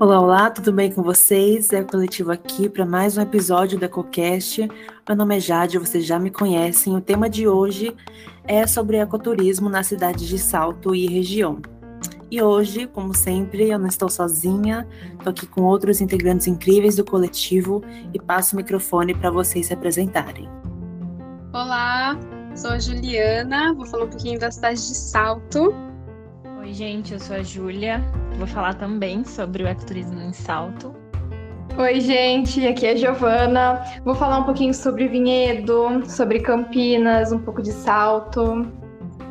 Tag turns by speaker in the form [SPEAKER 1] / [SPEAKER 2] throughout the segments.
[SPEAKER 1] Olá, olá, tudo bem com vocês? É o Coletivo aqui para mais um episódio da EcoCast. Meu nome é Jade, vocês já me conhecem. O tema de hoje é sobre ecoturismo na cidade de Salto e região. E hoje, como sempre, eu não estou sozinha, estou aqui com outros integrantes incríveis do coletivo e passo o microfone para vocês se apresentarem.
[SPEAKER 2] Olá, sou a Juliana, vou falar um pouquinho da cidade de Salto.
[SPEAKER 3] Oi, gente, eu sou a Júlia, vou falar também sobre o ecoturismo em Salto.
[SPEAKER 4] Oi, gente, aqui é a Giovana. Vou falar um pouquinho sobre Vinhedo, sobre Campinas, um pouco de Salto.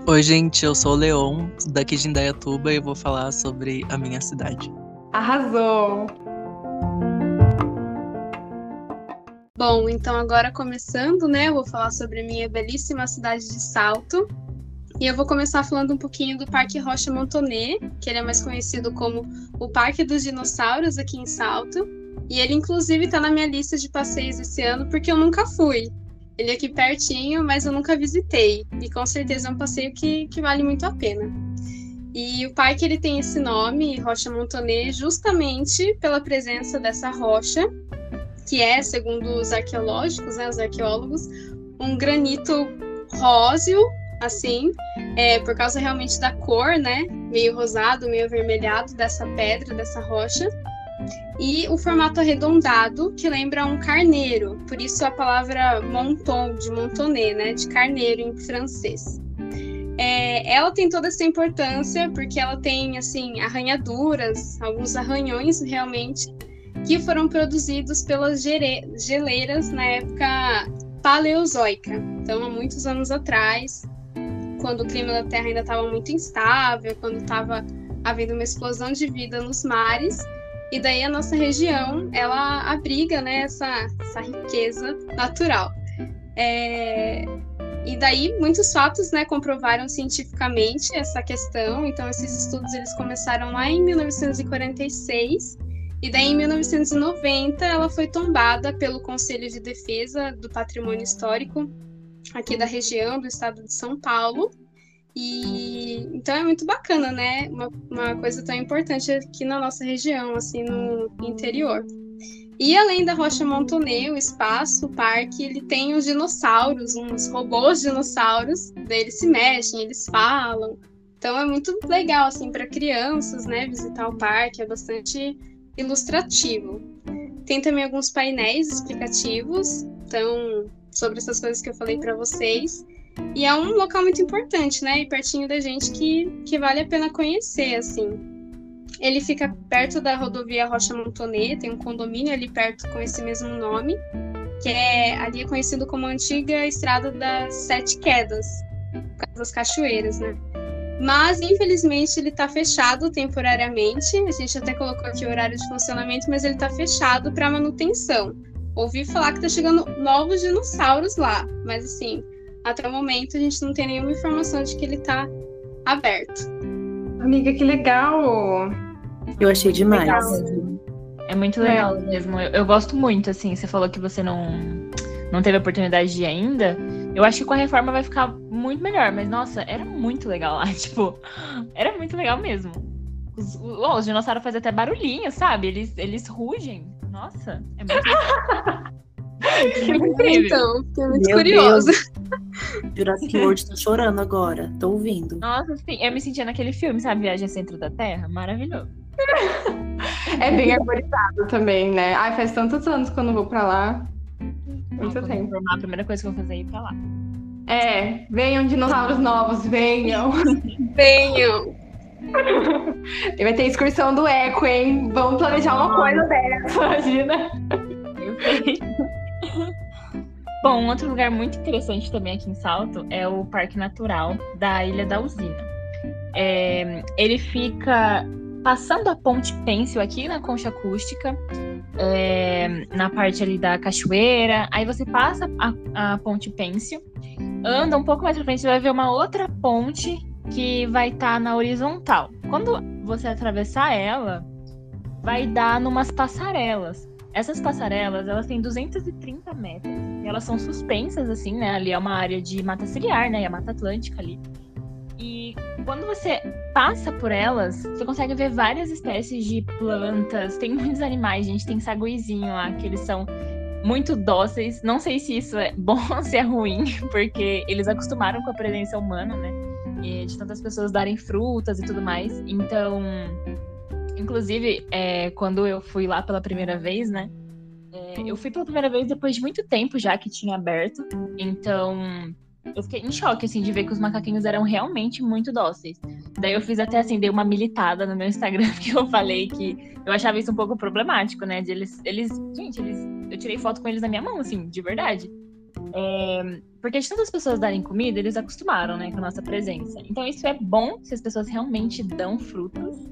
[SPEAKER 5] Oi, gente, eu sou o Leon, daqui de Indaiatuba, e vou falar sobre a minha cidade.
[SPEAKER 4] Arrasou!
[SPEAKER 2] Bom, então agora começando, né, eu vou falar sobre a minha belíssima cidade de Salto. E eu vou começar falando um pouquinho do Parque Rocha Montonet, que ele é mais conhecido como o Parque dos Dinossauros aqui em Salto. E ele, inclusive, está na minha lista de passeios esse ano, porque eu nunca fui. Ele é aqui pertinho, mas eu nunca visitei. E com certeza é um passeio que, que vale muito a pena. E o parque ele tem esse nome, Rocha Montonet, justamente pela presença dessa rocha, que é, segundo os arqueológicos, né, os arqueólogos, um granito róseo assim, é, por causa realmente da cor, né? Meio rosado, meio avermelhado dessa pedra, dessa rocha. E o formato arredondado, que lembra um carneiro, por isso a palavra monton, de montonnet, né? De carneiro em francês. É, ela tem toda essa importância porque ela tem, assim, arranhaduras, alguns arranhões realmente, que foram produzidos pelas geleiras na época paleozoica, então há muitos anos atrás quando o clima da Terra ainda estava muito instável, quando estava havendo uma explosão de vida nos mares. E daí a nossa região, ela abriga né, essa, essa riqueza natural. É... E daí muitos fatos né, comprovaram cientificamente essa questão. Então esses estudos eles começaram lá em 1946 e daí em 1990 ela foi tombada pelo Conselho de Defesa do Patrimônio Histórico aqui da região do estado de São Paulo. E então é muito bacana, né? Uma, uma coisa tão importante aqui na nossa região, assim, no interior. E além da Rocha Montonet, o espaço, o parque, ele tem uns dinossauros, uns robôs dinossauros, eles se mexem, eles falam. Então é muito legal assim para crianças, né, visitar o parque, é bastante ilustrativo. Tem também alguns painéis explicativos, então sobre essas coisas que eu falei para vocês. E é um local muito importante, né? E pertinho da gente que, que vale a pena conhecer, assim. Ele fica perto da rodovia Rocha Montonet, tem um condomínio ali perto com esse mesmo nome, que é ali é conhecido como a antiga Estrada das Sete Quedas, das cachoeiras, né? Mas, infelizmente, ele está fechado temporariamente. A gente até colocou aqui o horário de funcionamento, mas ele está fechado para manutenção ouvi falar que tá chegando novos dinossauros lá, mas assim, até o momento a gente não tem nenhuma informação de que ele tá aberto.
[SPEAKER 4] Amiga, que legal!
[SPEAKER 1] Eu achei demais.
[SPEAKER 3] Legal é muito legal é. mesmo. Eu, eu, gosto muito, assim, você falou que você não, não teve a oportunidade de ir ainda. Eu acho que com a reforma vai ficar muito melhor, mas nossa, era muito legal lá, tipo, era muito legal mesmo. Os, os dinossauros fazem até barulhinho, sabe? Eles, eles rugem. Nossa, é muito
[SPEAKER 2] incrível. Então, fiquei muito Meu curiosa.
[SPEAKER 1] Jurassic World tá chorando agora. Tô ouvindo.
[SPEAKER 3] Nossa, sim. Eu me sentia naquele filme, sabe? Viagem ao Centro da Terra. Maravilhoso.
[SPEAKER 4] é bem arborizado também, né? Ai, faz tantos anos que eu não vou pra lá. Muito tempo.
[SPEAKER 3] A primeira coisa que eu vou fazer é ir pra lá.
[SPEAKER 4] É, venham dinossauros novos, venham.
[SPEAKER 2] venham.
[SPEAKER 4] Vai ter excursão do Eco, hein? Vamos planejar uma coisa dessa, imagina.
[SPEAKER 3] Bom, um outro lugar muito interessante também aqui em Salto é o Parque Natural da Ilha da Usina. É, ele fica passando a Ponte Pêncil aqui na Concha Acústica, é, na parte ali da cachoeira. Aí você passa a, a Ponte Pêncil, anda um pouco mais pra frente, você vai ver uma outra ponte que vai estar tá na horizontal. Quando você atravessar ela, vai dar numas passarelas. Essas passarelas, elas têm 230 metros. E elas são suspensas, assim, né? Ali é uma área de mata ciliar, né? E a Mata Atlântica ali. E quando você passa por elas, você consegue ver várias espécies de plantas. Tem muitos animais, gente. Tem saguizinho lá, que eles são muito dóceis. Não sei se isso é bom ou se é ruim, porque eles acostumaram com a presença humana, né? E de tantas pessoas darem frutas e tudo mais. Então, inclusive, é, quando eu fui lá pela primeira vez, né? É, eu fui pela primeira vez depois de muito tempo já que tinha aberto. Então, eu fiquei em choque, assim, de ver que os macaquinhos eram realmente muito dóceis. Daí eu fiz até, assim, dei uma militada no meu Instagram, que eu falei que eu achava isso um pouco problemático, né? De eles, eles, gente, eles, eu tirei foto com eles na minha mão, assim, de verdade. É, porque de tantas pessoas darem comida, eles acostumaram, né, com a nossa presença. Então isso é bom se as pessoas realmente dão frutos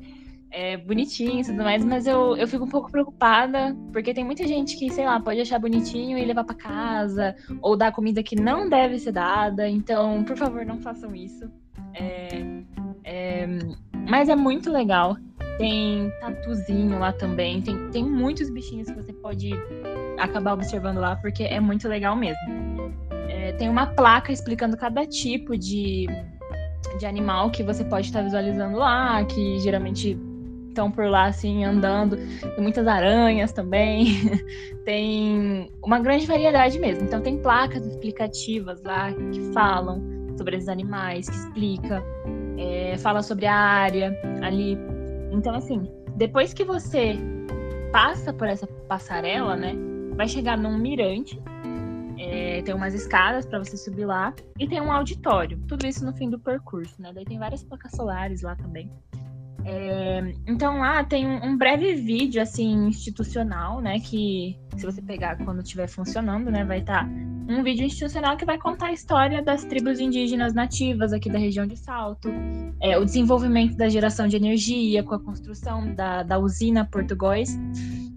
[SPEAKER 3] é, bonitinho e tudo mais, mas eu, eu fico um pouco preocupada, porque tem muita gente que, sei lá, pode achar bonitinho e levar para casa, ou dar comida que não deve ser dada, então, por favor, não façam isso. É, é, mas é muito legal. Tem tatuzinho lá também, tem, tem muitos bichinhos que você pode acabar observando lá, porque é muito legal mesmo. É, tem uma placa explicando cada tipo de, de animal que você pode estar visualizando lá, que geralmente estão por lá, assim, andando. Tem muitas aranhas também. tem uma grande variedade mesmo. Então, tem placas explicativas lá que falam sobre esses animais, que explica, é, fala sobre a área ali. Então, assim, depois que você passa por essa passarela, né, vai chegar num mirante. É, tem umas escadas para você subir lá e tem um auditório. Tudo isso no fim do percurso, né? Daí tem várias placas solares lá também. É, então lá tem um, breve vídeo assim institucional, né? Que se você pegar quando estiver funcionando, né, vai estar tá um vídeo institucional que vai contar a história das tribos indígenas nativas aqui da região de Salto, é, o desenvolvimento da geração de energia com a construção da, da usina Portugóis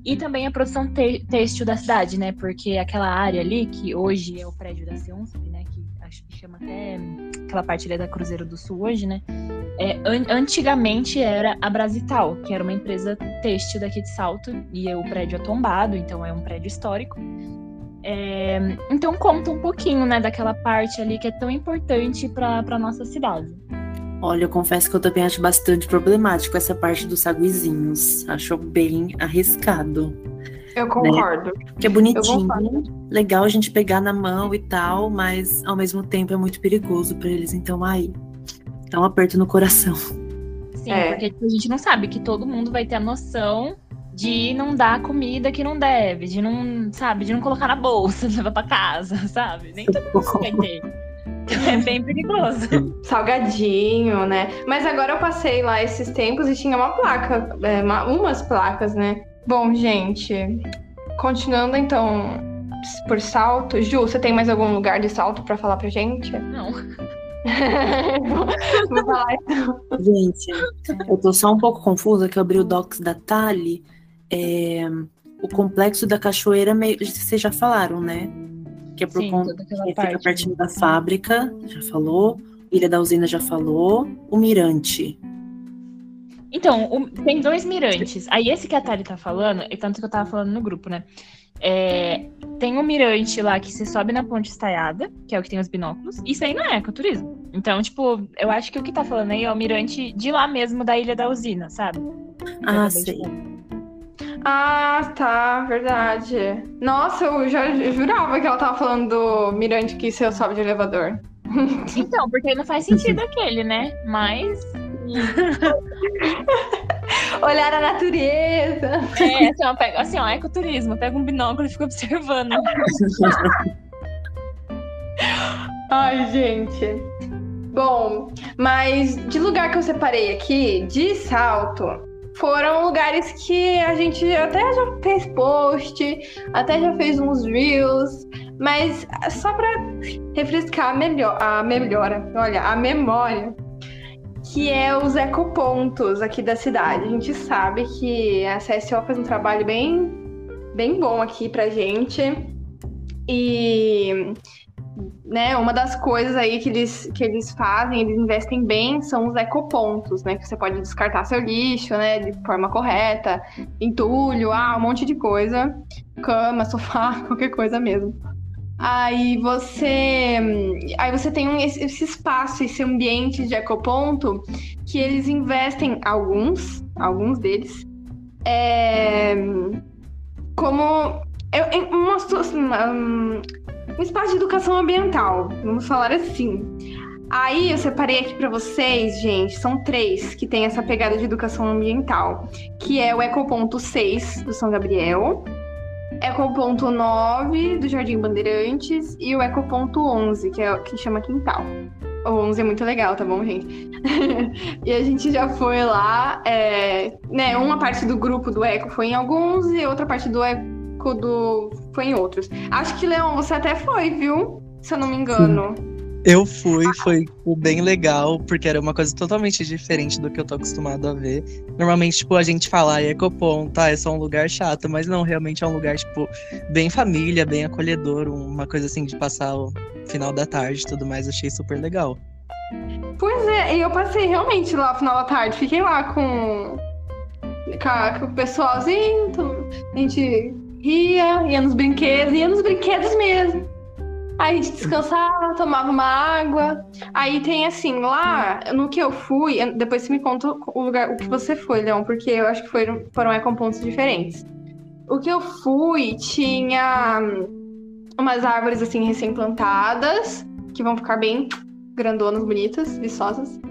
[SPEAKER 3] e também a produção têxtil da cidade, né? Porque aquela área ali que hoje é o prédio da Ciunsp, né? Que acho que chama até aquela parte ali da Cruzeiro do Sul hoje, né? É, an antigamente era a Brasital, que era uma empresa têxtil daqui de Salto, e o prédio é tombado, então é um prédio histórico. É, então conta um pouquinho, né, daquela parte ali que é tão importante para a nossa cidade.
[SPEAKER 1] Olha, eu confesso que eu também acho bastante problemático essa parte dos saguizinhos. Acho bem arriscado.
[SPEAKER 4] Eu né? concordo.
[SPEAKER 1] Né? Que é bonitinho, legal a gente pegar na mão e tal, mas ao mesmo tempo é muito perigoso para eles. Então, aí, Dá um aperto no coração.
[SPEAKER 3] Sim, é. porque tipo, a gente não sabe que todo mundo vai ter a noção de não dar comida que não deve, de não, sabe, de não colocar na bolsa, levar pra casa, sabe? Nem todo mundo vai ter. É bem perigoso.
[SPEAKER 4] Salgadinho, né? Mas agora eu passei lá esses tempos e tinha uma placa, é, uma, umas placas, né? Bom, gente, continuando então por salto. Ju, você tem mais algum lugar de salto para falar pra gente?
[SPEAKER 3] Não.
[SPEAKER 4] Vou falar então.
[SPEAKER 1] Gente, eu tô só um pouco confusa que eu abri o docs da Tali. É, o complexo da cachoeira, meio, vocês já falaram, né? Que é por
[SPEAKER 3] Sim,
[SPEAKER 1] conta que fica pertinho da fábrica, já falou. Ilha da Usina já falou. O Mirante.
[SPEAKER 3] Então, o, tem dois mirantes. Aí esse que a Tali tá falando, e tanto que eu tava falando no grupo, né? É, tem um mirante lá que você sobe na ponte estaiada, que é o que tem os binóculos. Isso aí não é ecoturismo. Então, tipo, eu acho que o que tá falando aí é o mirante de lá mesmo, da Ilha da Usina, sabe?
[SPEAKER 1] Ah, sei.
[SPEAKER 4] Ah, tá, verdade. Nossa, eu já jurava que ela tava falando do mirante que você sobe de elevador.
[SPEAKER 3] Então, porque não faz sentido aquele, né? Mas.
[SPEAKER 4] Olhar a natureza.
[SPEAKER 3] É, assim, ó, pega, assim, ó, ecoturismo. Pega um binóculo e fica observando.
[SPEAKER 4] Ai, gente. Bom, mas de lugar que eu separei aqui, de salto, foram lugares que a gente até já fez post, até já fez uns reels, mas só para refrescar a, melhor, a melhora, olha, a memória que é os ecopontos aqui da cidade. A gente sabe que a CSO faz um trabalho bem, bem bom aqui pra gente. E né, uma das coisas aí que eles, que eles fazem, eles investem bem, são os ecopontos, né? Que você pode descartar seu lixo, né? De forma correta, entulho, ah, um monte de coisa. Cama, sofá, qualquer coisa mesmo. Aí você, aí você tem um, esse, espaço, esse ambiente de ecoponto que eles investem alguns, alguns deles, é, como eu, uma, uma, um espaço de educação ambiental, vamos falar assim. Aí eu separei aqui para vocês, gente, são três que tem essa pegada de educação ambiental, que é o Ecoponto 6 do São Gabriel, Ecoponto 9 do Jardim Bandeirantes e o Ecoponto 11, que é que chama Quintal. O 11 é muito legal, tá bom, gente? e a gente já foi lá, é, né? Uma parte do grupo do Eco foi em alguns e outra parte do Eco do foi em outros. Acho que, Leon, você até foi, viu? Se eu não me engano. Sim.
[SPEAKER 5] Eu fui, foi bem legal, porque era uma coisa totalmente diferente do que eu tô acostumado a ver. Normalmente, tipo, a gente fala, ah, Ecopon, tá, é só um lugar chato, mas não, realmente é um lugar, tipo, bem família, bem acolhedor, uma coisa assim de passar o final da tarde e tudo mais, achei super legal.
[SPEAKER 4] Pois é, e eu passei realmente lá no final da tarde, fiquei lá com, com, com o pessoalzinho, a gente ria, ia nos brinquedos, ia nos brinquedos mesmo. Aí a gente descansava, tomava uma água. Aí tem assim, lá no que eu fui, depois você me conta o lugar, o que você foi, Leon, porque eu acho que foram, foram ecompontos diferentes. O que eu fui tinha umas árvores assim recém-plantadas, que vão ficar bem grandonas, bonitas, viçosas.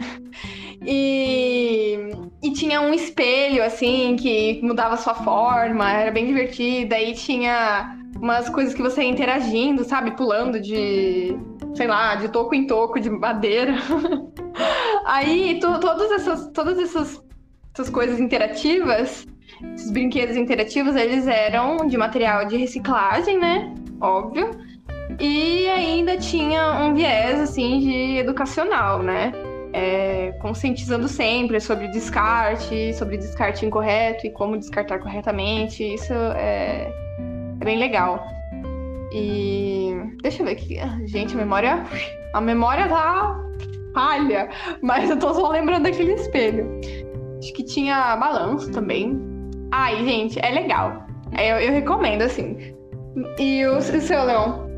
[SPEAKER 4] E, e tinha um espelho, assim, que mudava sua forma, era bem divertido. Aí tinha umas coisas que você ia interagindo, sabe? Pulando de, sei lá, de toco em toco, de madeira. Aí, to, todas, essas, todas essas, essas coisas interativas, esses brinquedos interativos, eles eram de material de reciclagem, né? Óbvio. E ainda tinha um viés, assim, de educacional, né? É, conscientizando sempre sobre descarte, sobre descarte incorreto e como descartar corretamente. Isso é é bem legal. E deixa eu ver aqui. Gente, a memória. A memória tá falha, mas eu tô só lembrando daquele espelho. Acho que tinha balanço também. Ai, gente, é legal. Eu, eu recomendo, assim. E o, o seu, Leon?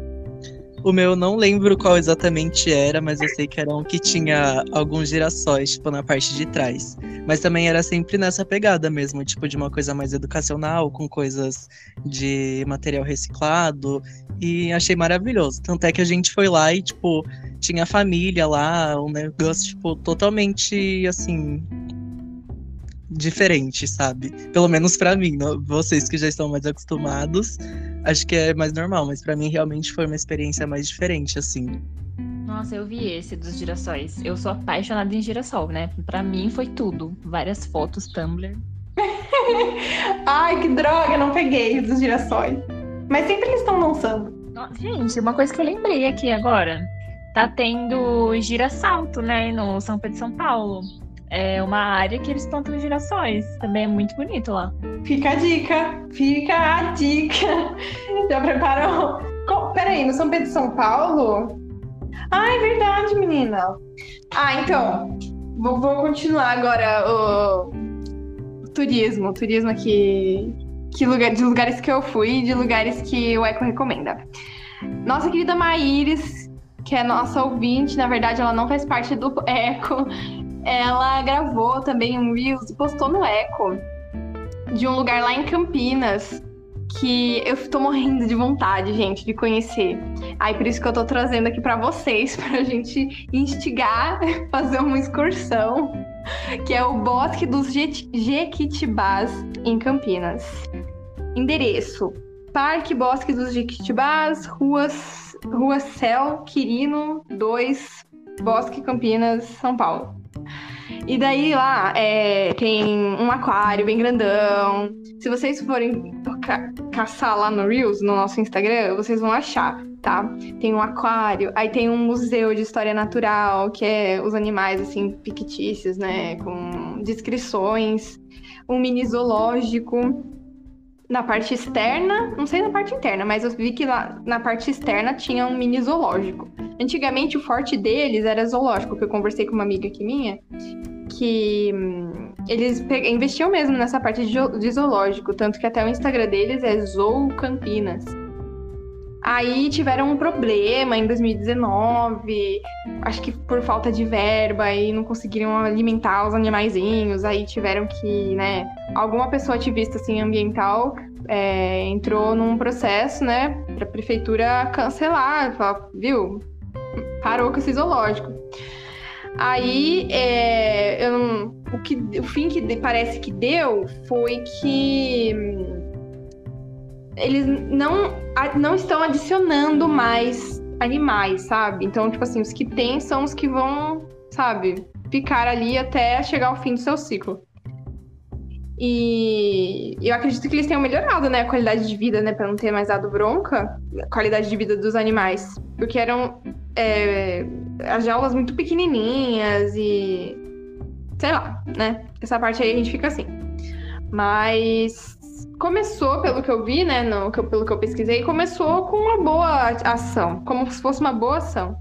[SPEAKER 5] O meu não lembro qual exatamente era, mas eu sei que era um que tinha alguns girassóis, tipo, na parte de trás. Mas também era sempre nessa pegada mesmo, tipo, de uma coisa mais educacional, com coisas de material reciclado. E achei maravilhoso. Tanto é que a gente foi lá e, tipo, tinha família lá, um negócio, tipo, totalmente assim. Diferente, sabe? Pelo menos para mim, vocês que já estão mais acostumados, acho que é mais normal, mas para mim realmente foi uma experiência mais diferente, assim.
[SPEAKER 3] Nossa, eu vi esse dos girassóis. Eu sou apaixonada em girassol, né? Para mim foi tudo. Várias fotos, Tumblr.
[SPEAKER 4] Ai, que droga, não peguei dos girassóis. Mas sempre eles estão lançando.
[SPEAKER 3] Gente, uma coisa que eu lembrei aqui agora. Tá tendo girassalto, né, no São Pedro de São Paulo é uma área que eles plantam girassóis. Também é muito bonito lá.
[SPEAKER 4] Fica a dica, fica a dica. Já preparou? Peraí, no São Pedro de São Paulo? Ah, é verdade, menina. Ah, então, vou, vou continuar agora o, o turismo. O turismo aqui, que lugar, de lugares que eu fui e de lugares que o Eco recomenda. Nossa querida Maíris, que é nossa ouvinte, na verdade ela não faz parte do Eco, ela gravou também um Reels e postou no Eco de um lugar lá em Campinas que eu tô morrendo de vontade, gente, de conhecer. Aí por isso que eu tô trazendo aqui para vocês, pra gente instigar, fazer uma excursão, que é o Bosque dos Jequitibás em Campinas. Endereço: Parque Bosque dos Jequitibás, Ruas, Rua Céu Quirino 2, Bosque Campinas, São Paulo. E daí lá é, tem um aquário bem grandão. Se vocês forem ca caçar lá no Reels, no nosso Instagram, vocês vão achar, tá? Tem um aquário, aí tem um museu de história natural, que é os animais, assim, fictícios, né? Com descrições. Um mini zoológico na parte externa, não sei na parte interna, mas eu vi que lá na parte externa tinha um mini zoológico. Antigamente o forte deles era zoológico, que eu conversei com uma amiga aqui minha, que hum, eles investiam mesmo nessa parte de, de zoológico, tanto que até o Instagram deles é Zoo Campinas. Aí tiveram um problema em 2019, acho que por falta de verba e não conseguiram alimentar os animaizinhos, aí tiveram que, né, alguma pessoa ativista assim ambiental é, entrou num processo, né, para a prefeitura cancelar, falar, viu, parou com esse zoológico. Aí, é, eu, o, que, o fim que parece que deu foi que eles não, não estão adicionando mais animais, sabe? Então, tipo assim, os que tem são os que vão, sabe, ficar ali até chegar ao fim do seu ciclo. E eu acredito que eles tenham melhorado, né, a qualidade de vida, né, para não ter mais dado bronca, a qualidade de vida dos animais, porque eram é, as jaulas muito pequenininhas e sei lá, né? Essa parte aí a gente fica assim. Mas começou, pelo que eu vi, né, no, pelo que eu pesquisei, começou com uma boa ação, como se fosse uma boa ação.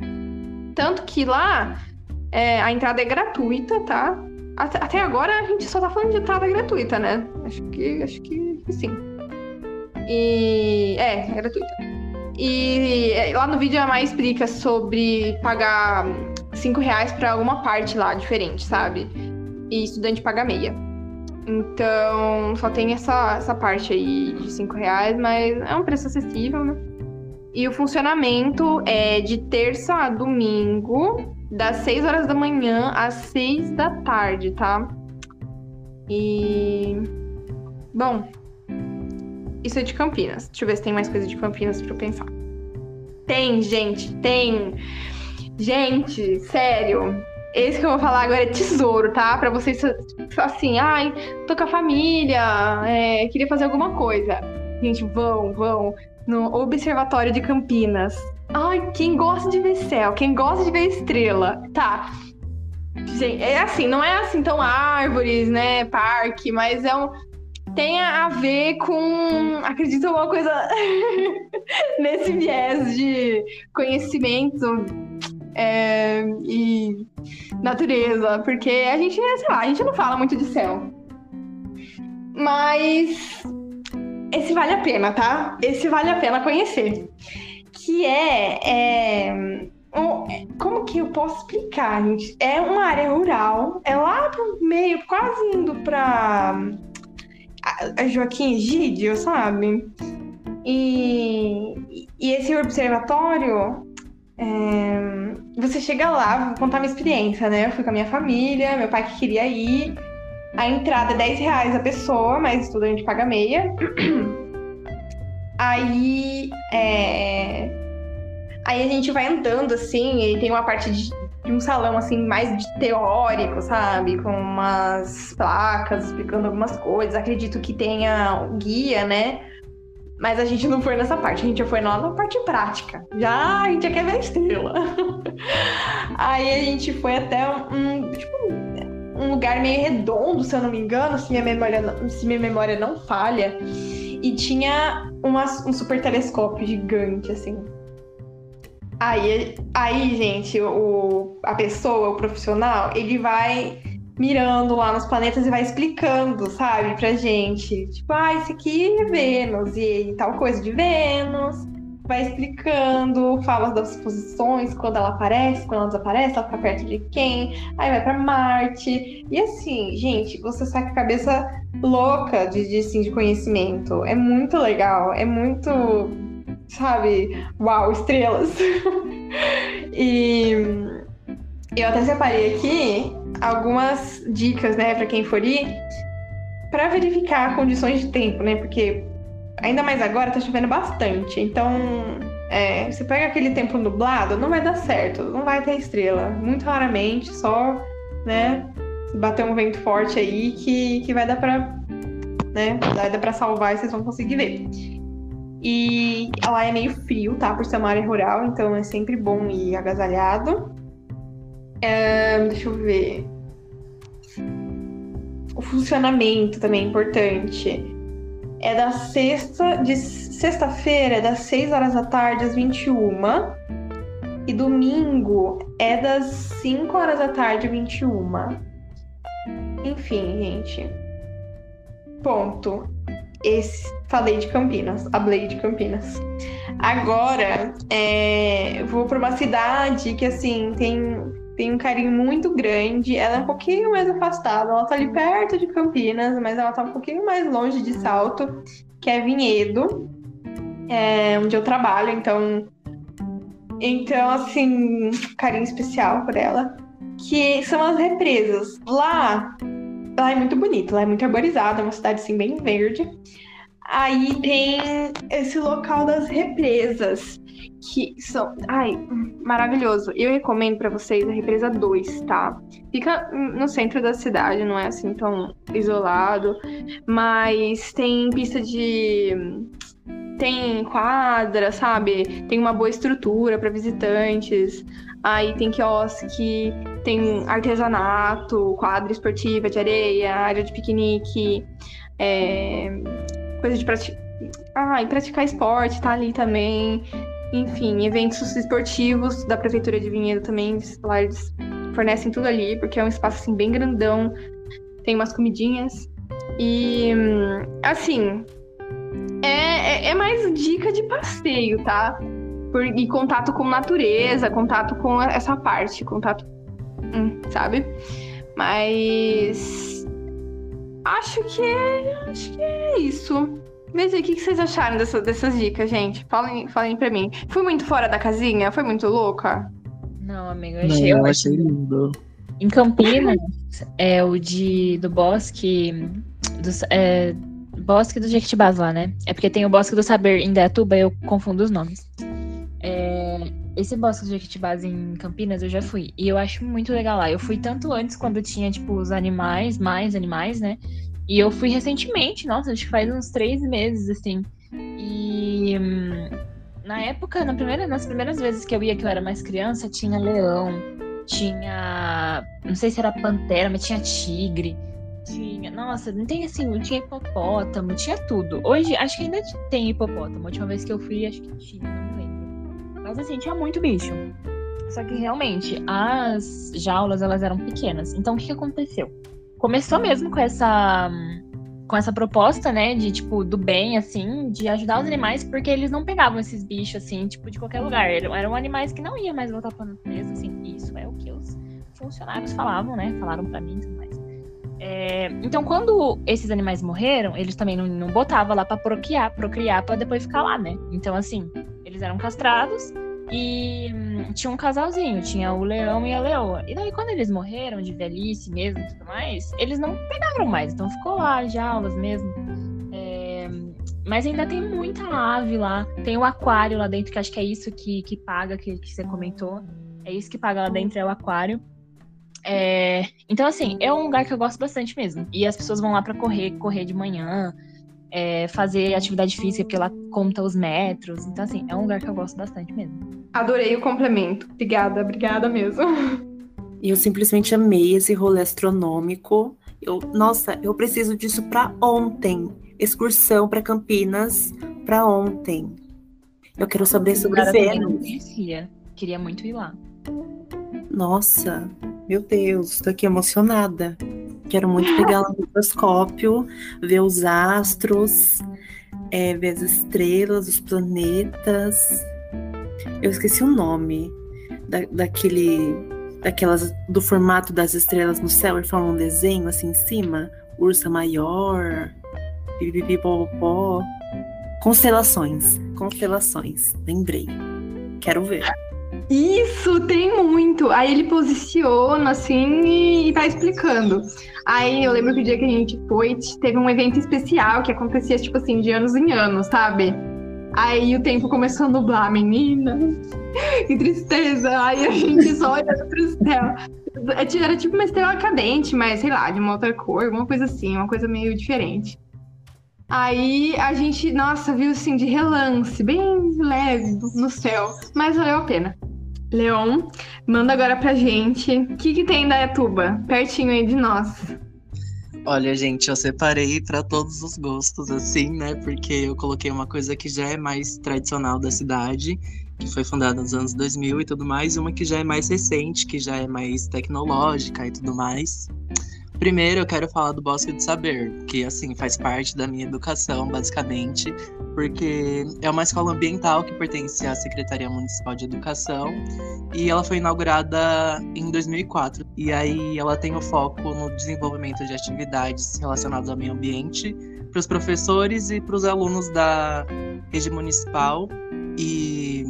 [SPEAKER 4] Tanto que lá é, a entrada é gratuita, tá? Até, agora a gente só tá falando de entrada gratuita, né? Acho que, acho que sim. E é, é gratuita. E é, lá no vídeo a mais explica sobre pagar 5 reais pra alguma parte lá diferente, sabe? E estudante paga meia. Então, só tem essa, essa parte aí de 5 reais, mas é um preço acessível, né? E o funcionamento é de terça a domingo, das 6 horas da manhã às 6 da tarde, tá? E. Bom, isso é de Campinas. Deixa eu ver se tem mais coisa de Campinas pra eu pensar. Tem, gente, tem. Gente, sério. Esse que eu vou falar agora é tesouro, tá? Pra vocês, assim, ai, tô com a família, é, queria fazer alguma coisa. Gente, vão, vão no Observatório de Campinas. Ai, quem gosta de ver céu, quem gosta de ver estrela, tá? Gente, é assim, não é assim tão árvores, né, parque, mas é um tem a ver com, acredito, alguma coisa nesse viés de conhecimento é, e natureza, porque a gente, sei lá, a gente não fala muito de céu. Mas esse vale a pena, tá? Esse vale a pena conhecer. Que é, é um, como que eu posso explicar, gente? É uma área rural, é lá pro meio, quase indo pra Joaquim Egídio, sabe? E, e esse observatório é, você chega lá, vou contar minha experiência, né? Eu fui com a minha família, meu pai que queria ir. A entrada é 10 reais a pessoa, mas estudante paga meia. Aí, é... aí a gente vai andando assim, e tem uma parte de, de um salão assim mais teórico, sabe? Com umas placas explicando algumas coisas. Acredito que tenha guia, né? Mas a gente não foi nessa parte, a gente já foi lá na parte prática. Já a gente já quer ver a estrela. Aí a gente foi até um, tipo, um lugar meio redondo, se eu não me engano, se minha memória não, se minha memória não falha. E tinha uma, um super telescópio gigante, assim. Aí, aí gente, o, a pessoa, o profissional, ele vai mirando lá nos planetas e vai explicando, sabe, pra gente. Tipo, ah, esse aqui é Vênus e tal coisa de Vênus. Vai explicando, fala das posições, quando ela aparece, quando ela desaparece, ela fica perto de quem, aí vai para Marte. E assim, gente, você sai com a cabeça louca de, de, assim, de conhecimento. É muito legal, é muito, sabe, uau, estrelas. e eu até separei aqui algumas dicas, né, para quem for ir, para verificar condições de tempo, né? Porque ainda mais agora tá chovendo bastante. Então, é, você pega aquele tempo nublado, não vai dar certo, não vai ter estrela. Muito raramente, só, né, bater um vento forte aí que, que vai dar pra, né, vai dar pra salvar e vocês vão conseguir ver. E lá é meio frio, tá? Por ser uma área rural, então é sempre bom ir agasalhado. É, deixa eu ver. O funcionamento também é importante. É da sexta, de sexta-feira, das 6 horas da tarde às 21. E domingo é das 5 horas da tarde às 21. Enfim, gente. Ponto. esse, falei de Campinas, hablei de Campinas. Agora, é, vou para uma cidade que, assim, tem, tem um carinho muito grande. Ela é um pouquinho mais afastada. Ela tá ali perto de Campinas, mas ela tá um pouquinho mais longe de Salto, que é Vinhedo, é, onde eu trabalho. Então, então, assim, carinho especial por ela. Que são as represas. Lá Lá é muito bonito, lá é muito arborizado, é uma cidade assim bem verde. Aí tem esse local das represas, que são, ai, maravilhoso. Eu recomendo para vocês a represa 2, tá? Fica no centro da cidade, não é assim tão isolado, mas tem pista de tem quadra, sabe? Tem uma boa estrutura para visitantes. Aí tem quiosque, tem artesanato, quadra esportiva de areia, área de piquenique, é, coisa de praticar. Ah, e praticar esporte tá ali também. Enfim, eventos esportivos da Prefeitura de Vinhedo também, lá eles fornecem tudo ali, porque é um espaço assim bem grandão, tem umas comidinhas. E assim, é, é, é mais dica de passeio, tá? por, e contato com natureza, contato com essa parte, contato, hum, sabe? Mas acho que é, acho que é isso. Veja o que vocês acharam dessa, dessas dicas, gente. Falem, falem pra mim. Fui muito fora da casinha? Foi muito louca?
[SPEAKER 3] Não, amigo, eu achei, Não, eu achei lindo. Em Campinas, é o de do bosque. Do, é, bosque do Jequitibás lá, né? É porque tem o Bosque do Saber em Dayatuba, eu confundo os nomes. É, esse bosque de Jequitibás em Campinas eu já fui. E eu acho muito legal lá. Eu fui tanto antes, quando tinha, tipo, os animais, mais animais, né? E eu fui recentemente, nossa, acho que faz uns três meses, assim. E hum, na época, na primeira, nas primeiras vezes que eu ia, que eu era mais criança, tinha leão, tinha. Não sei se era pantera, mas tinha tigre. Tinha. Nossa, não tem assim, tinha hipopótamo, tinha tudo. Hoje, acho que ainda tem hipopótamo. A última vez que eu fui, acho que tinha, não lembro. Mas assim, tinha muito bicho. Só que realmente, as jaulas, elas eram pequenas. Então, o que, que aconteceu? Começou mesmo com essa com essa proposta, né, de tipo do bem assim, de ajudar os animais, porque eles não pegavam esses bichos assim, tipo de qualquer lugar. Eram, eram animais que não iam mais voltar para natureza, assim. Isso é o que os funcionários falavam, né? Falaram para mim e tudo mais. É, então, quando esses animais morreram, eles também não, não botavam lá para procriar, procriar para depois ficar lá, né? Então, assim, eles eram castrados e hum, tinha um casalzinho, tinha o leão e a leoa. E daí, quando eles morreram de velhice mesmo e tudo mais, eles não pegaram mais, então ficou lá, jaulas mesmo. É, mas ainda tem muita ave lá. Tem o aquário lá dentro, que acho que é isso que, que paga, que, que você comentou. É isso que paga lá dentro, é o aquário. É, então, assim, é um lugar que eu gosto bastante mesmo. E as pessoas vão lá para correr, correr de manhã é, fazer atividade física, porque ela conta os metros. Então, assim, é um lugar que eu gosto bastante mesmo.
[SPEAKER 4] Adorei o complemento. Obrigada, obrigada mesmo.
[SPEAKER 1] E eu simplesmente amei esse rolê astronômico. Eu, nossa, eu preciso disso para ontem. Excursão para Campinas para ontem. Eu quero saber sobre Vênus.
[SPEAKER 3] Queria muito ir lá.
[SPEAKER 1] Nossa, meu Deus, tô aqui emocionada. Quero muito pegar o microscópio, ver os astros, é, ver as estrelas, os planetas. Eu esqueci o nome da, daquele, daquelas do formato das estrelas no céu. Ele fala um desenho assim em cima, ursa maior, pipipipopó. Constelações, constelações. Lembrei. Quero ver.
[SPEAKER 4] Isso, tem muito. Aí ele posiciona assim e, e tá explicando. Aí eu lembro que o dia que a gente foi, teve um evento especial que acontecia, tipo assim, de anos em anos, sabe? Aí o tempo começou a nublar, menina. Que tristeza. Aí a gente só olhando pro céu. Era tipo uma estrela cadente, mas sei lá, de uma outra cor, alguma coisa assim, uma coisa meio diferente. Aí a gente, nossa, viu assim de relance, bem leve no céu, mas valeu a pena. Leon, manda agora pra gente. O que, que tem em Dayatuba? Pertinho aí de nós.
[SPEAKER 5] Olha, gente, eu separei para todos os gostos, assim, né? Porque eu coloquei uma coisa que já é mais tradicional da cidade, que foi fundada nos anos 2000 e tudo mais, e uma que já é mais recente, que já é mais tecnológica e tudo mais. Primeiro, eu quero falar do Bosque do Saber, que assim faz parte da minha educação, basicamente, porque é uma escola ambiental que pertence à Secretaria Municipal de Educação e ela foi inaugurada em 2004. E aí ela tem o foco no desenvolvimento de atividades relacionadas ao meio ambiente para os professores e para os alunos da rede municipal e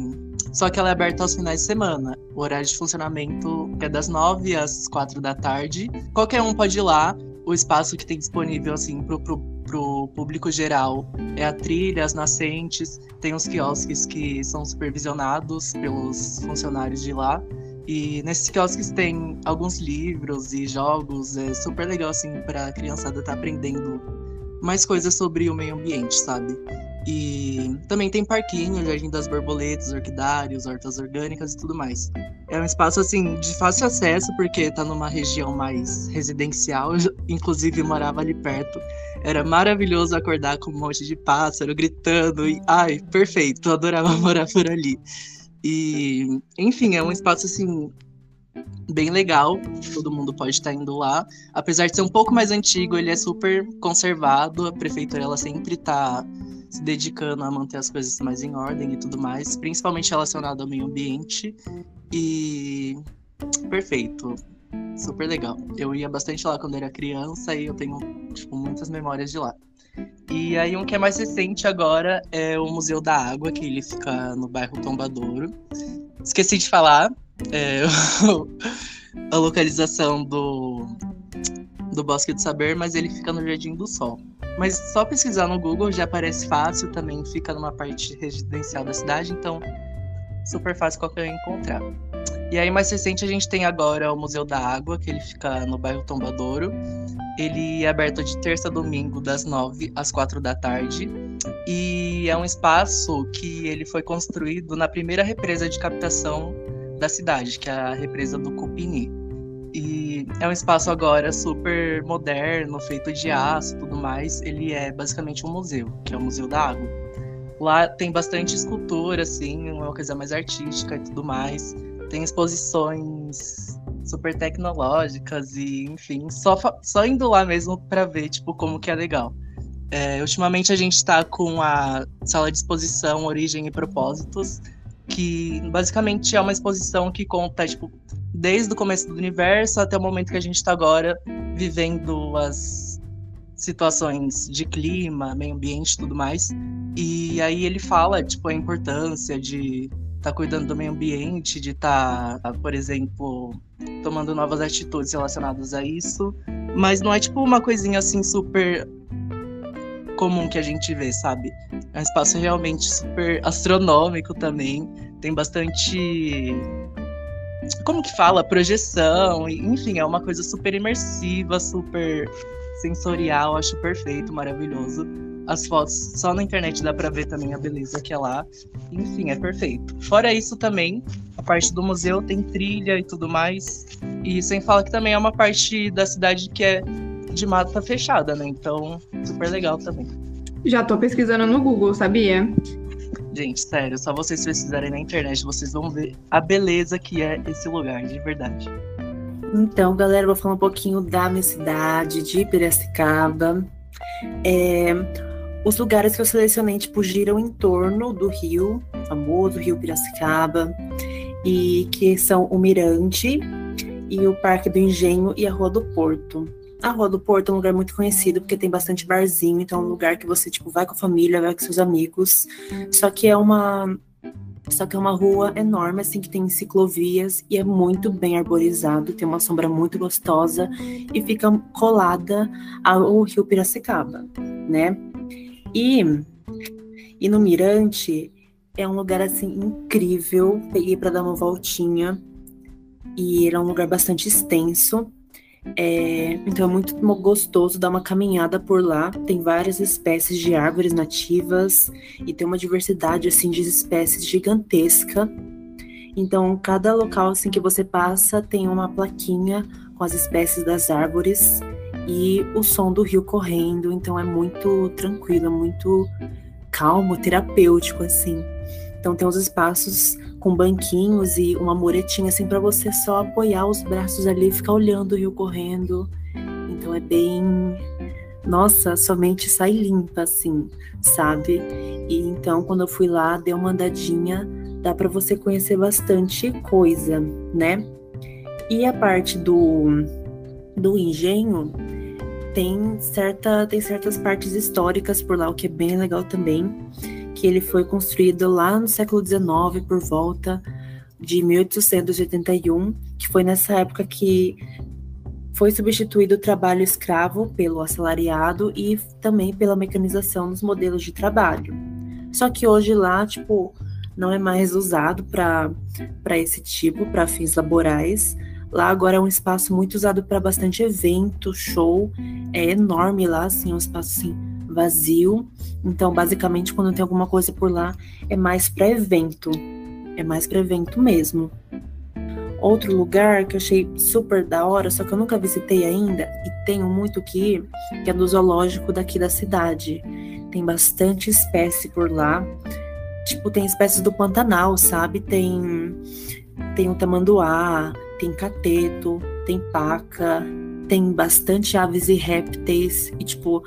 [SPEAKER 5] só que ela é aberta aos finais de semana. O horário de funcionamento é das 9 às 4 da tarde. Qualquer um pode ir lá. O espaço que tem disponível, assim, pro, pro, pro público geral é a trilha, as nascentes. Tem os quiosques que são supervisionados pelos funcionários de lá. E nesses quiosques tem alguns livros e jogos. É super legal, assim, pra criançada estar tá aprendendo mais coisas sobre o meio ambiente, sabe? E também tem parquinho, Jardim das Borboletas, orquidários, hortas orgânicas e tudo mais. É um espaço assim de fácil acesso porque tá numa região mais residencial, eu, inclusive morava ali perto. Era maravilhoso acordar com um monte de pássaro gritando e ai, perfeito, eu adorava morar por ali. E, enfim, é um espaço assim bem legal, todo mundo pode estar indo lá. Apesar de ser um pouco mais antigo, ele é super conservado, a prefeitura ela sempre está se dedicando a manter as coisas mais em ordem e tudo mais, principalmente relacionado ao meio ambiente. E perfeito. Super legal. Eu ia bastante lá quando era criança e eu tenho tipo, muitas memórias de lá. E aí um que é mais recente agora é o Museu da Água, que ele fica no bairro Tombadouro. Esqueci de falar é, a localização do, do Bosque do Saber, mas ele fica no Jardim do Sol. Mas só pesquisar no Google já aparece fácil, também fica numa parte residencial da cidade, então super fácil qualquer um encontrar. E aí, mais recente, a gente tem agora o Museu da Água, que ele fica no bairro Tombadouro. Ele é aberto de terça a domingo, das nove às quatro da tarde. E é um espaço que ele foi construído na primeira represa de captação da cidade, que é a represa do Cupini. É um espaço agora super moderno, feito de aço tudo mais. Ele é basicamente um museu, que é o Museu da Água. Lá tem bastante escultura, assim, uma coisa mais artística e tudo mais. Tem exposições super tecnológicas e, enfim, só, só indo lá mesmo para ver, tipo, como que é legal. É, ultimamente a gente está com a sala de exposição Origem e Propósitos, que basicamente é uma exposição que conta, tipo, desde o começo do universo até o momento que a gente está agora vivendo as situações de clima, meio ambiente tudo mais. E aí ele fala, tipo, a importância de estar tá cuidando do meio ambiente, de estar, tá, por exemplo, tomando novas atitudes relacionadas a isso. Mas não é tipo uma coisinha assim super comum que a gente vê, sabe? É um espaço realmente super astronômico também. Tem bastante. Como que fala? Projeção. Enfim, é uma coisa super imersiva, super sensorial. Acho perfeito, maravilhoso. As fotos só na internet dá pra ver também a beleza que é lá. Enfim, é perfeito. Fora isso também, a parte do museu tem trilha e tudo mais. E sem falar que também é uma parte da cidade que é de mata fechada, né? Então, super legal também.
[SPEAKER 4] Já tô pesquisando no Google, sabia?
[SPEAKER 5] Gente, sério, só vocês pesquisarem na internet, vocês vão ver a beleza que é esse lugar, de verdade.
[SPEAKER 1] Então, galera, vou falar um pouquinho da minha cidade, de Piracicaba. É, os lugares que eu selecionei, tipo, giram em torno do rio, famoso Rio Piracicaba, e que são o Mirante, e o Parque do Engenho e a Rua do Porto. A Rua do Porto é um lugar muito conhecido porque tem bastante barzinho, então é um lugar que você tipo vai com a família, vai com seus amigos. Só que é uma só que é uma rua enorme assim que tem ciclovias e é muito bem arborizado, tem uma sombra muito gostosa e fica colada ao Rio Piracicaba, né? E e no Mirante é um lugar assim incrível. Peguei para dar uma voltinha e era um lugar bastante extenso. É, então é muito gostoso dar uma caminhada por lá. Tem várias espécies de árvores nativas e tem uma diversidade assim de espécies gigantesca. Então cada local assim que você passa tem uma plaquinha com as espécies das árvores e o som do rio correndo. Então é muito tranquilo, é muito calmo, terapêutico assim. Então tem os espaços com banquinhos e uma muretinha assim para você só apoiar os braços ali e ficar olhando o rio correndo. Então é bem. Nossa, somente sai limpa, assim, sabe? E então, quando eu fui lá, dei uma andadinha, dá para você conhecer bastante coisa, né? E a parte do, do engenho tem, certa, tem certas partes históricas por lá, o que é bem legal também. Que ele foi construído lá no século XIX, por volta de 1881, que foi nessa época que foi substituído o trabalho escravo pelo assalariado e também pela mecanização nos modelos de trabalho. Só que hoje lá, tipo, não é mais usado para esse tipo, para fins laborais. Lá agora é um espaço muito usado para bastante evento, show. É enorme lá, assim, é um espaço assim, vazio. Então, basicamente, quando tem alguma coisa por lá, é mais para evento. É mais para evento mesmo. Outro lugar que eu achei super da hora, só que eu nunca visitei ainda e tenho muito que ir, que é do zoológico daqui da cidade. Tem bastante espécie por lá. Tipo, tem espécies do Pantanal, sabe? Tem tem o tamanduá, tem cateto, tem paca, tem bastante aves e répteis e tipo,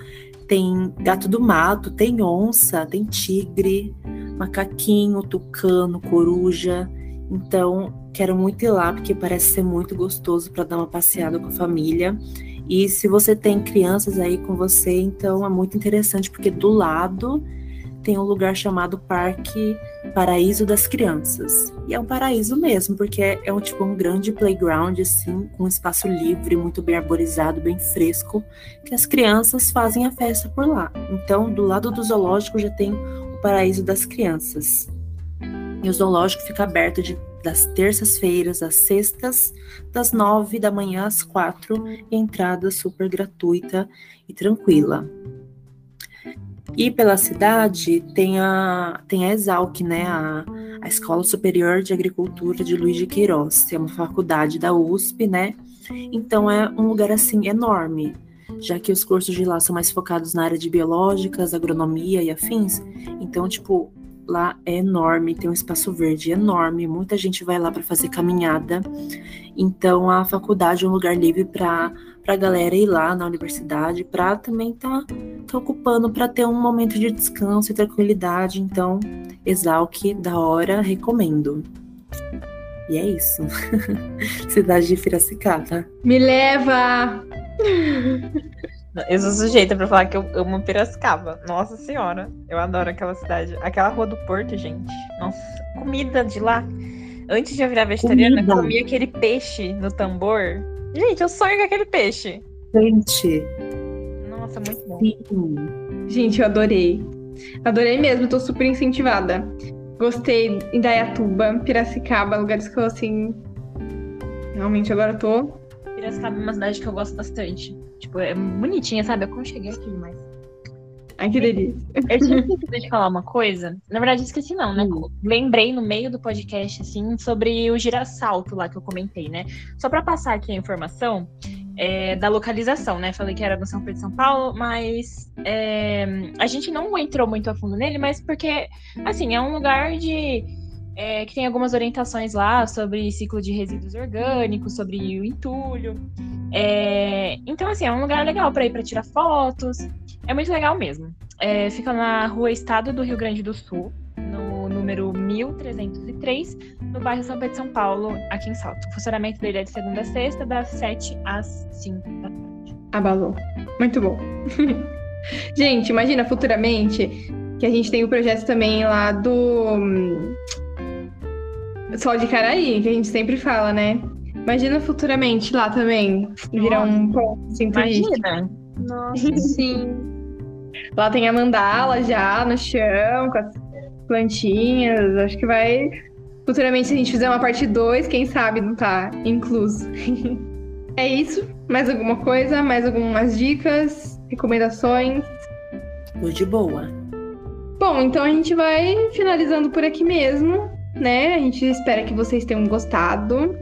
[SPEAKER 1] tem gato do mato, tem onça, tem tigre, macaquinho, tucano, coruja. Então, quero muito ir lá porque parece ser muito gostoso para dar uma passeada com a família. E se você tem crianças aí com você, então é muito interessante porque do lado tem um lugar chamado Parque Paraíso das Crianças. E é um paraíso mesmo, porque é, é um tipo um grande playground assim, com um espaço livre, muito bem arborizado, bem fresco, que as crianças fazem a festa por lá. Então, do lado do zoológico já tem o Paraíso das Crianças. E o zoológico fica aberto de, das terças-feiras às sextas, das nove da manhã às quatro, entrada super gratuita e tranquila. E pela cidade tem a, tem a Exalc, né, a, a Escola Superior de Agricultura de Luiz de Queiroz, é uma faculdade da USP, né? Então é um lugar assim enorme, já que os cursos de lá são mais focados na área de biológicas, agronomia e afins. Então, tipo, lá é enorme, tem um espaço verde enorme, muita gente vai lá para fazer caminhada. Então a faculdade é um lugar livre para a galera ir lá na universidade, para também tá, tá ocupando para ter um momento de descanso e tranquilidade. Então, Exalc da hora, recomendo. E é isso. Cidade de Piracicaba.
[SPEAKER 4] Me leva!
[SPEAKER 3] Eu sou sujeita pra falar que eu amo Piracicaba. Nossa senhora, eu adoro aquela cidade. Aquela rua do Porto, gente. Nossa, comida de lá. Antes de eu virar vegetariana, comida. comia aquele peixe no tambor. Gente, eu sonho com aquele peixe.
[SPEAKER 1] Gente.
[SPEAKER 3] Nossa, muito bom. Sim.
[SPEAKER 4] Gente, eu adorei. Adorei mesmo, tô super incentivada. Gostei em Dayatuba, Piracicaba, lugares que eu assim. Realmente agora tô.
[SPEAKER 3] Piracicaba é uma cidade que eu gosto bastante. Tipo, é bonitinha, sabe? Eu cheguei aqui demais.
[SPEAKER 4] Ai, que delícia.
[SPEAKER 3] Eu tinha esquecido de falar uma coisa. Na verdade, esqueci não, né? Hum. Lembrei no meio do podcast, assim, sobre o girassalto lá que eu comentei, né? Só para passar aqui a informação é, da localização, né? Falei que era no São Pedro de São Paulo, mas é, a gente não entrou muito a fundo nele, mas porque, assim, é um lugar de é, que tem algumas orientações lá sobre ciclo de resíduos orgânicos, sobre o entulho. É, então, assim, é um lugar legal para ir para tirar fotos. É muito legal mesmo. É, fica na rua Estado do Rio Grande do Sul, no número 1303, no bairro São Pedro de São Paulo, aqui em Salto. O funcionamento dele é de segunda a sexta, das 7 às 5 da tarde.
[SPEAKER 4] Abalou. Muito bom. gente, imagina futuramente que a gente tem o projeto também lá do Sol de Caraí, que a gente sempre fala, né? Imagina futuramente lá também virar um ponto assim,
[SPEAKER 3] Imagina. Nossa, sim.
[SPEAKER 4] Lá tem a mandala já no chão, com as plantinhas. Acho que vai. Futuramente, se a gente fizer uma parte 2, quem sabe não tá incluso. é isso. Mais alguma coisa? Mais algumas dicas? Recomendações?
[SPEAKER 1] Tô de boa.
[SPEAKER 4] Bom, então a gente vai finalizando por aqui mesmo né? A gente espera que vocês tenham gostado.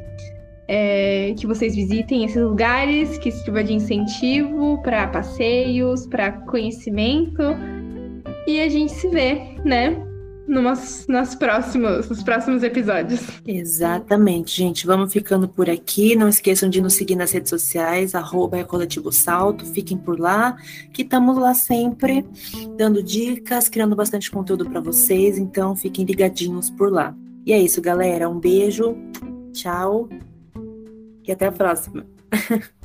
[SPEAKER 4] É, que vocês visitem esses lugares, que sirva de incentivo para passeios, para conhecimento. E a gente se vê, né? Numas, nas próximos, nos próximos episódios.
[SPEAKER 1] Exatamente, gente. Vamos ficando por aqui. Não esqueçam de nos seguir nas redes sociais, arroba é Coletivo Salto. Fiquem por lá, que estamos lá sempre dando dicas, criando bastante conteúdo para vocês. Então, fiquem ligadinhos por lá. E é isso, galera. Um beijo, tchau e até a próxima.